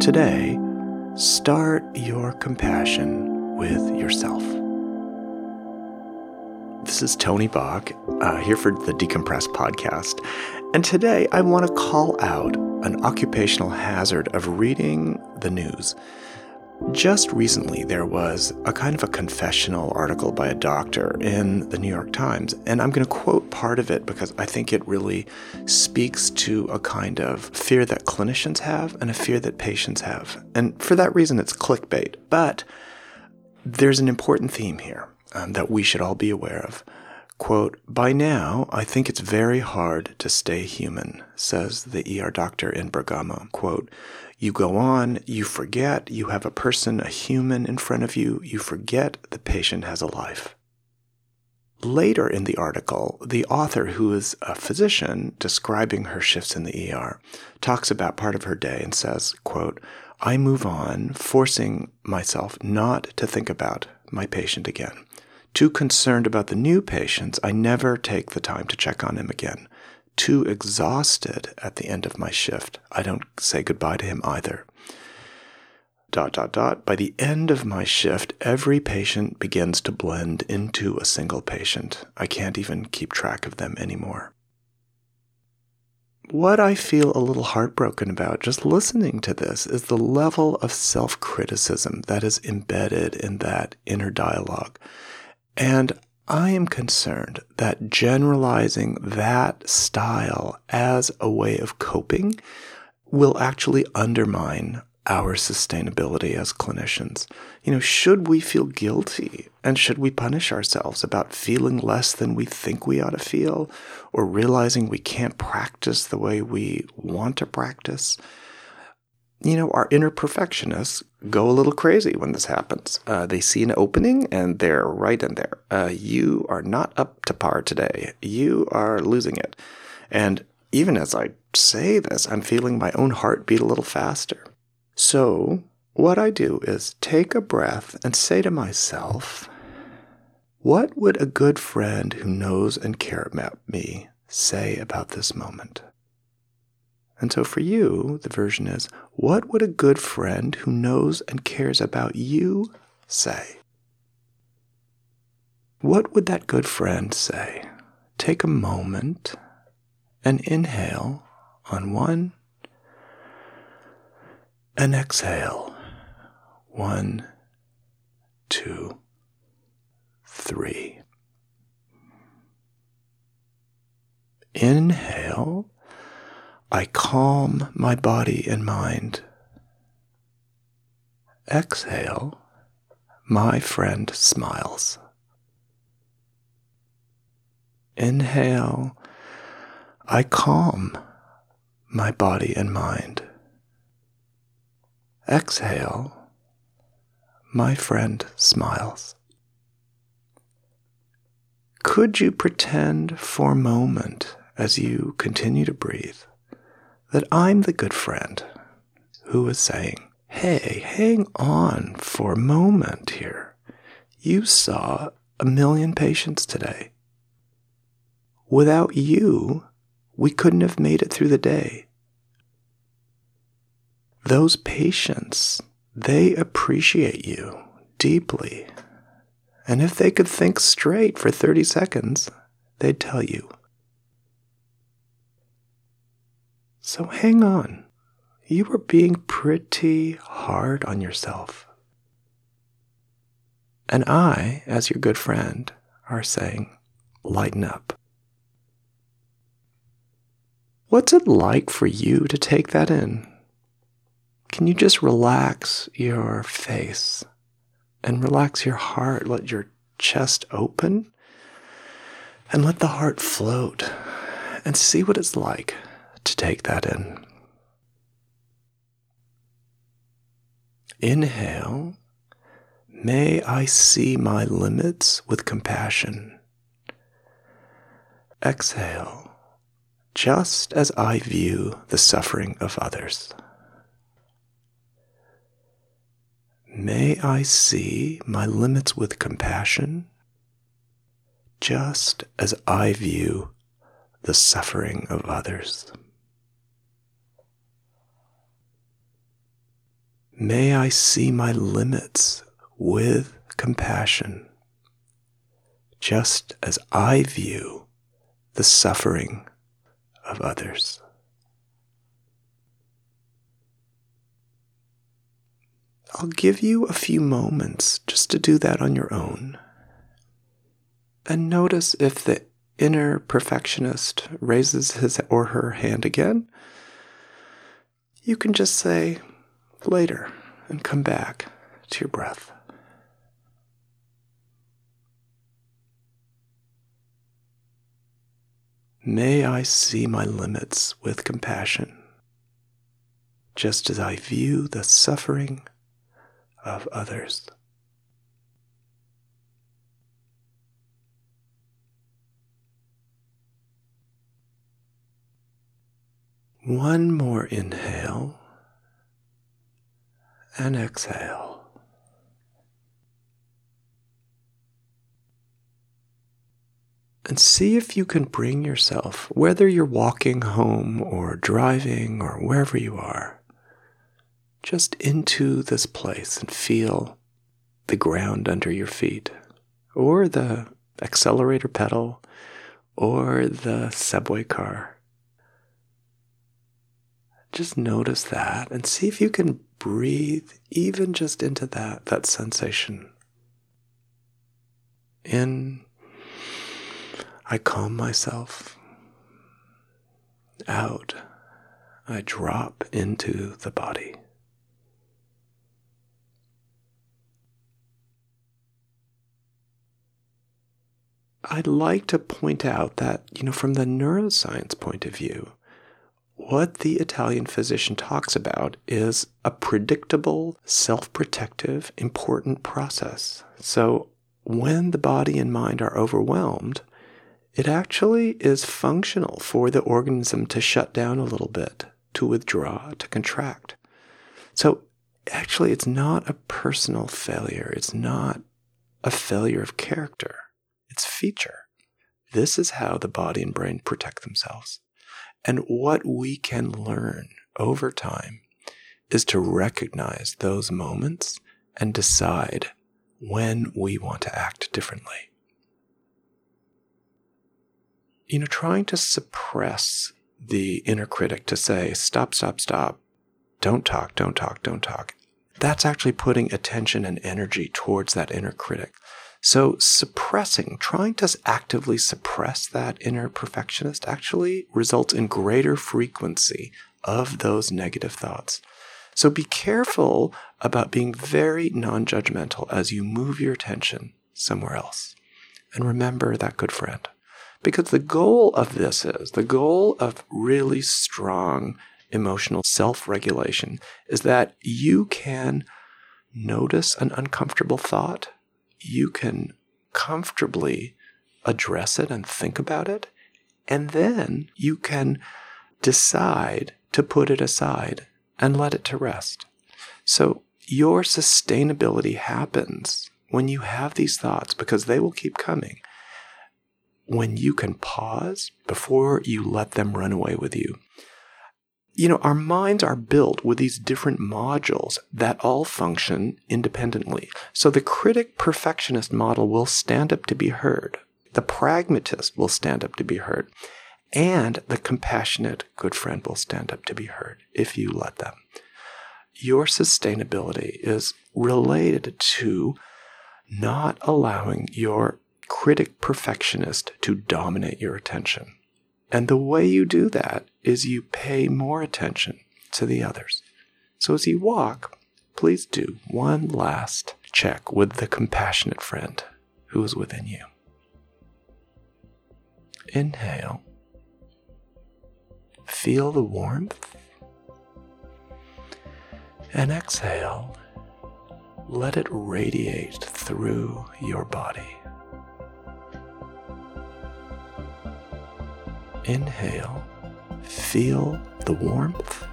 Today, start your compassion with yourself. This is Tony Back, uh, here for the Decompress podcast. And today I want to call out an occupational hazard of reading the news. Just recently, there was a kind of a confessional article by a doctor in the New York Times, and I'm going to quote part of it because I think it really speaks to a kind of fear that clinicians have and a fear that patients have. And for that reason, it's clickbait. But there's an important theme here um, that we should all be aware of. Quote, by now, I think it's very hard to stay human, says the ER doctor in Bergamo. Quote, you go on, you forget you have a person, a human in front of you, you forget the patient has a life. Later in the article, the author, who is a physician describing her shifts in the ER, talks about part of her day and says, quote, I move on, forcing myself not to think about my patient again. Too concerned about the new patients, I never take the time to check on him again too exhausted at the end of my shift. I don't say goodbye to him either. Dot, dot, dot. By the end of my shift, every patient begins to blend into a single patient. I can't even keep track of them anymore. What I feel a little heartbroken about just listening to this is the level of self criticism that is embedded in that inner dialogue. And I am concerned that generalizing that style as a way of coping will actually undermine our sustainability as clinicians. You know, should we feel guilty and should we punish ourselves about feeling less than we think we ought to feel or realizing we can't practice the way we want to practice? You know, our inner perfectionists go a little crazy when this happens. Uh, they see an opening and they're right in there. Uh, you are not up to par today. You are losing it. And even as I say this, I'm feeling my own heart beat a little faster. So, what I do is take a breath and say to myself, what would a good friend who knows and cares about me say about this moment? And so for you, the version is what would a good friend who knows and cares about you say? What would that good friend say? Take a moment and inhale on one and exhale. One, two, three. Inhale I calm my body and mind. Exhale, my friend smiles. Inhale, I calm my body and mind. Exhale, my friend smiles. Could you pretend for a moment as you continue to breathe that I'm the good friend who is saying, Hey, hang on for a moment here. You saw a million patients today. Without you, we couldn't have made it through the day. Those patients, they appreciate you deeply. And if they could think straight for 30 seconds, they'd tell you, So hang on. You were being pretty hard on yourself. And I, as your good friend, are saying, lighten up. What's it like for you to take that in? Can you just relax your face and relax your heart? Let your chest open and let the heart float and see what it's like to take that in. Inhale. May I see my limits with compassion. Exhale, just as I view the suffering of others. May I see my limits with compassion, just as I view the suffering of others. May I see my limits with compassion, just as I view the suffering of others. I'll give you a few moments just to do that on your own. And notice if the inner perfectionist raises his or her hand again. You can just say later and come back to your breath. May I see my limits with compassion, just as I view the suffering of others. One more inhale and exhale. And see if you can bring yourself, whether you're walking home or driving or wherever you are, just into this place and feel the ground under your feet, or the accelerator pedal, or the subway car. Just notice that and see if you can breathe even just into that, that sensation. In, I calm myself. Out, I drop into the body. I'd like to point out that, you know, from the neuroscience point of view, what the Italian physician talks about is a predictable, self protective, important process. So, when the body and mind are overwhelmed, it actually is functional for the organism to shut down a little bit, to withdraw, to contract. So, actually, it's not a personal failure. It's not a failure of character, it's feature. This is how the body and brain protect themselves. And what we can learn over time is to recognize those moments and decide when we want to act differently. You know, trying to suppress the inner critic to say, stop, stop, stop, don't talk, don't talk, don't talk, that's actually putting attention and energy towards that inner critic. So, suppressing, trying to actively suppress that inner perfectionist actually results in greater frequency of those negative thoughts. So, be careful about being very non judgmental as you move your attention somewhere else. And remember that good friend. Because the goal of this is the goal of really strong emotional self regulation is that you can notice an uncomfortable thought you can comfortably address it and think about it. And then you can decide to put it aside and let it to rest. So your sustainability happens when you have these thoughts because they will keep coming. When you can pause before you let them run away with you you know, our minds are built with these different modules that all function independently. So the critic perfectionist model will stand up to be heard. The pragmatist will stand up to be heard. And the compassionate good friend will stand up to be heard if you let them. Your sustainability is related to not allowing your critic perfectionist to dominate your attention. And the way you do that is you pay more attention to the others. So as you walk, please do one last check with the compassionate friend who is within you. Inhale. Feel the warmth. And exhale. Let it radiate through your body. Inhale, feel the warmth.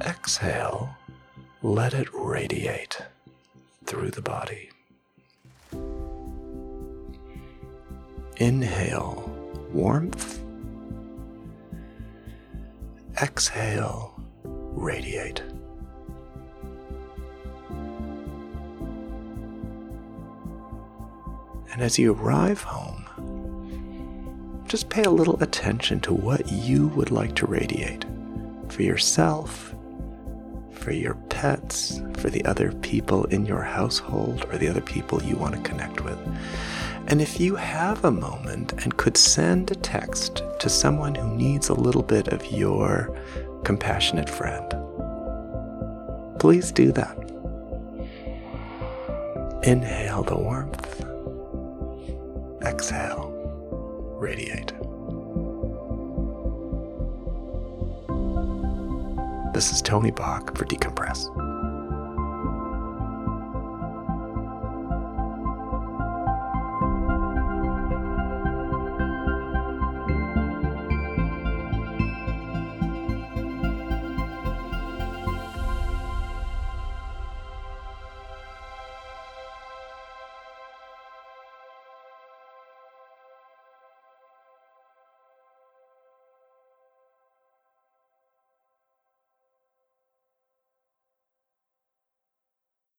Exhale, let it radiate through the body. Inhale, warmth. Exhale, radiate. And as you arrive home, just pay a little attention to what you would like to radiate for yourself, for your pets, for the other people in your household, or the other people you want to connect with. And if you have a moment and could send a text to someone who needs a little bit of your compassionate friend, please do that. Inhale the warmth, exhale, radiate. This is Tony Back for Decompress.